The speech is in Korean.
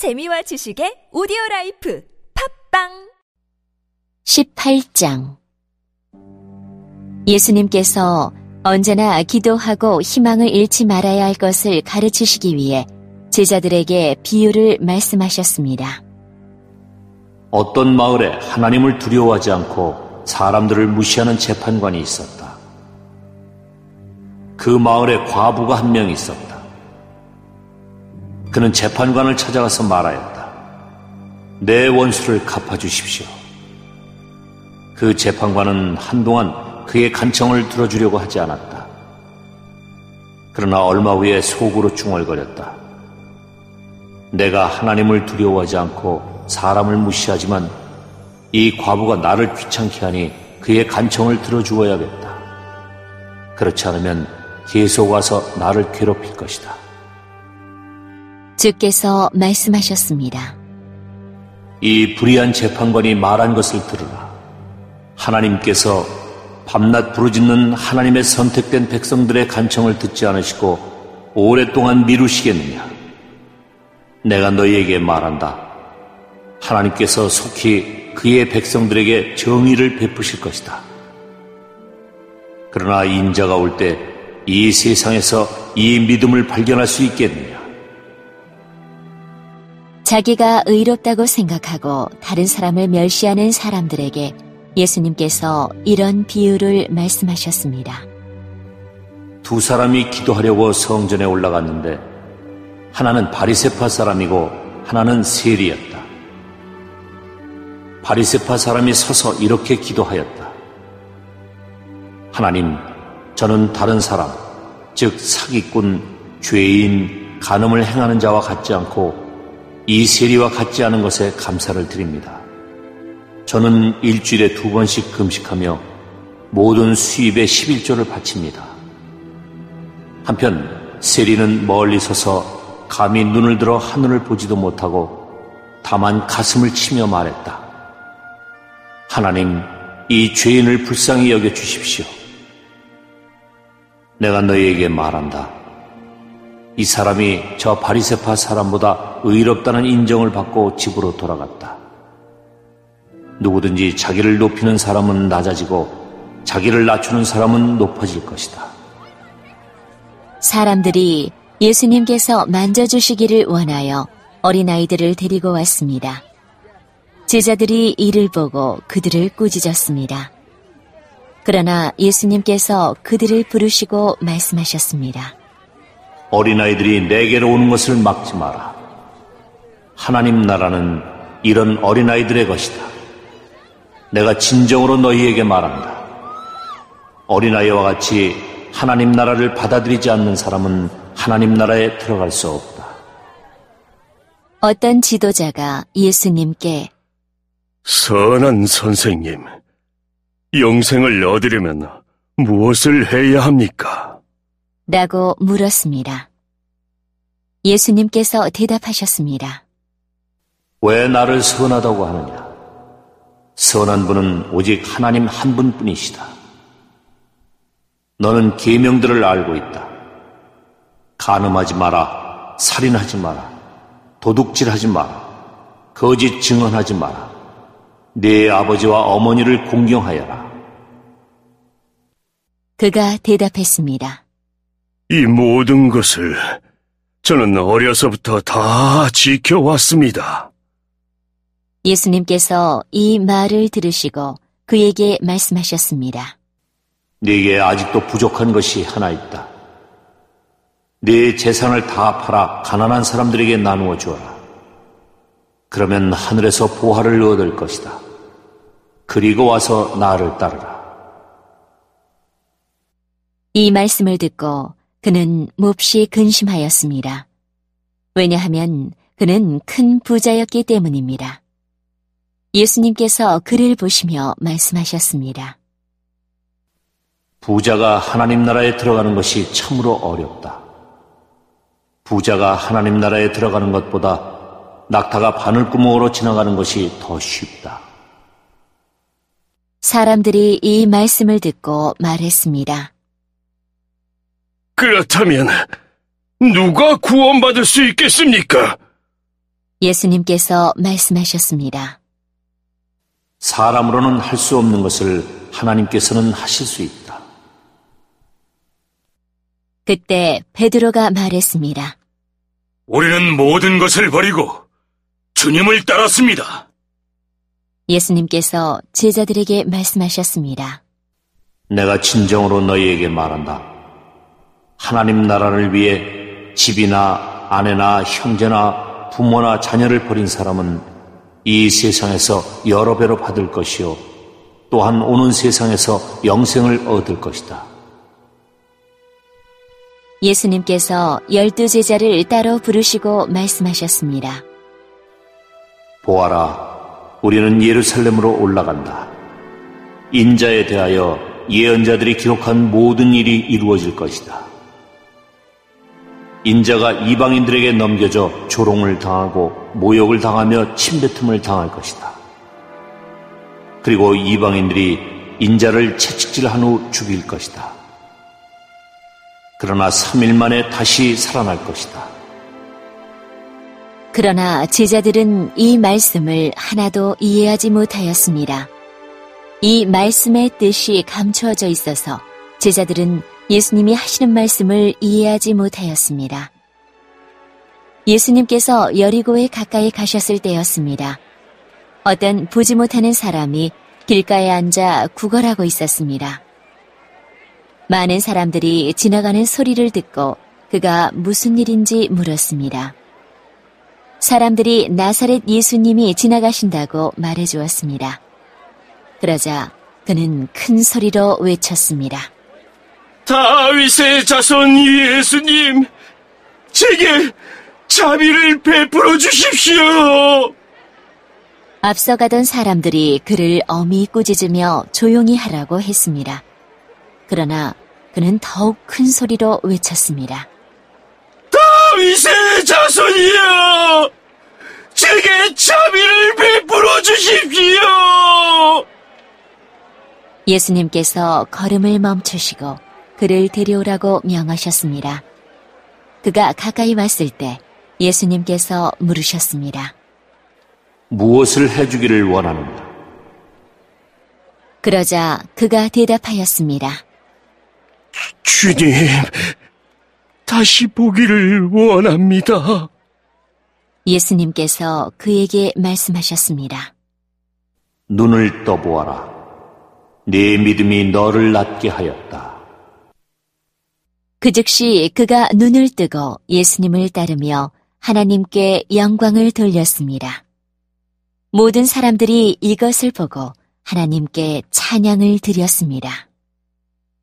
재미와 지식의 오디오 라이프 팝빵 18장 예수님께서 언제나 기도하고 희망을 잃지 말아야 할 것을 가르치시기 위해 제자들에게 비유를 말씀하셨습니다. 어떤 마을에 하나님을 두려워하지 않고 사람들을 무시하는 재판관이 있었다. 그 마을에 과부가 한 명 있었다. 그는 재판관을 찾아가서 말하였다. 내 원수를 갚아주십시오. 그 재판관은 한동안 그의 간청을 들어주려고 하지 않았다. 그러나 얼마 후에 속으로 중얼거렸다. 내가 하나님을 두려워하지 않고 사람을 무시하지만 이 과부가 나를 귀찮게 하니 그의 간청을 들어주어야겠다. 그렇지 않으면 계속 와서 나를 괴롭힐 것이다. 주께서 말씀하셨습니다. 이 불의한 재판관이 말한 것을 들으라. 하나님께서 밤낮 부르짖는 하나님의 선택된 백성들의 간청을 듣지 않으시고 오랫동안 미루시겠느냐? 내가 너희에게 말한다. 하나님께서 속히 그의 백성들에게 정의를 베푸실 것이다. 그러나 인자가 올 때 이 세상에서 이 믿음을 발견할 수 있겠느냐? 자기가 의롭다고 생각하고 다른 사람을 멸시하는 사람들에게 예수님께서 이런 비유를 말씀하셨습니다. 두 사람이 기도하려고 성전에 올라갔는데 하나는 바리세파 사람이고 하나는 세리였다. 바리세파 사람이 서서 이렇게 기도하였다. 하나님, 저는 다른 사람, 즉 사기꾼, 죄인, 간음을 행하는 자와 같지 않고 이 세리와 같지 않은 것에 감사를 드립니다. 저는 일주일에 두 번씩 금식하며 모든 수입의 11조를 바칩니다. 한편 세리는 멀리 서서 감히 눈을 들어 하늘을 보지도 못하고 다만 가슴을 치며 말했다. 하나님, 이 죄인을 불쌍히 여겨 주십시오. 내가 너희에게 말한다. 이 사람이 저 바리세파 사람보다 의롭다는 인정을 받고 집으로 돌아갔다. 누구든지 자기를 높이는 사람은 낮아지고 자기를 낮추는 사람은 높아질 것이다. 사람들이 예수님께서 만져주시기를 원하여 어린아이들을 데리고 왔습니다. 제자들이 이를 보고 그들을 꾸짖었습니다. 그러나 예수님께서 그들을 부르시고 말씀하셨습니다. 어린아이들이 내게로 오는 것을 막지 마라. 하나님 나라는 이런 어린아이들의 것이다. 내가 진정으로 너희에게 말한다. 어린아이와 같이 하나님 나라를 받아들이지 않는 사람은 하나님 나라에 들어갈 수 없다. 어떤 지도자가 예수님께 선한 선생님, 영생을 얻으려면 무엇을 해야 합니까? 라고 물었습니다. 예수님께서 대답하셨습니다. 왜 나를 선하다고 하느냐? 선한 분은 오직 하나님 한 분뿐이시다. 너는 계명들을 알고 있다. 간음하지 마라, 살인하지 마라, 도둑질하지 마라, 거짓 증언하지 마라, 네 아버지와 어머니를 공경하여라. 그가 대답했습니다. 이 모든 것을 저는 어려서부터 다 지켜왔습니다. 예수님께서 이 말을 들으시고 그에게 말씀하셨습니다. 네게 아직도 부족한 것이 하나 있다. 네 재산을 다 팔아 가난한 사람들에게 나누어 주어라. 그러면 하늘에서 보화를 얻을 것이다. 그리고 와서 나를 따르라. 이 말씀을 듣고 그는 몹시 근심하였습니다. 왜냐하면 그는 큰 부자였기 때문입니다. 예수님께서 그를 보시며 말씀하셨습니다. 부자가 하나님 나라에 들어가는 것이 참으로 어렵다. 부자가 하나님 나라에 들어가는 것보다 낙타가 바늘구멍으로 지나가는 것이 더 쉽다. 사람들이 이 말씀을 듣고 말했습니다. 그렇다면 누가 구원받을 수 있겠습니까? 예수님께서 말씀하셨습니다. 사람으로는 할 수 없는 것을 하나님께서는 하실 수 있다. 그때 베드로가 말했습니다. 우리는 모든 것을 버리고 주님을 따랐습니다. 예수님께서 제자들에게 말씀하셨습니다. 내가 진정으로 너희에게 말한다. 하나님 나라를 위해 집이나 아내나 형제나 부모나 자녀를 버린 사람은 이 세상에서 여러 배로 받을 것이요. 또한 오는 세상에서 영생을 얻을 것이다. 예수님께서 열두 제자를 따로 부르시고 말씀하셨습니다. 보아라, 우리는 예루살렘으로 올라간다. 인자에 대하여 예언자들이 기록한 모든 일이 이루어질 것이다. 인자가 이방인들에게 넘겨져 조롱을 당하고 모욕을 당하며 침뱉음을 당할 것이다. 그리고 이방인들이 인자를 채찍질한 후 죽일 것이다. 그러나 3일 만에 다시 살아날 것이다. 그러나 제자들은 이 말씀을 하나도 이해하지 못하였습니다. 이 말씀의 뜻이 감추어져 있어서 제자들은 예수님이 하시는 말씀을 이해하지 못하였습니다. 예수님께서 여리고에 가까이 가셨을 때였습니다. 어떤 보지 못하는 사람이 길가에 앉아 구걸하고 있었습니다. 많은 사람들이 지나가는 소리를 듣고 그가 무슨 일인지 물었습니다. 사람들이 나사렛 예수님이 지나가신다고 말해 주었습니다. 그러자 그는 큰 소리로 외쳤습니다. 다윗의 자손 예수님, 제게 자비를 베풀어 주십시오. 앞서가던 사람들이 그를 어미 꾸짖으며 조용히 하라고 했습니다. 그러나 그는 더욱 큰 소리로 외쳤습니다. 다윗의 자손이여, 제게 자비를 베풀어 주십시오. 예수님께서 걸음을 멈추시고 그를 데려오라고 명하셨습니다. 그가 가까이 왔을 때 예수님께서 물으셨습니다. 무엇을 해주기를 원하는가? 그러자 그가 대답하였습니다. 주님, 다시 보기를 원합니다. 예수님께서 그에게 말씀하셨습니다. 눈을 떠보아라. 네 믿음이 너를 낫게 하였다. 그 즉시 그가 눈을 뜨고 예수님을 따르며 하나님께 영광을 돌렸습니다. 모든 사람들이 이것을 보고 하나님께 찬양을 드렸습니다.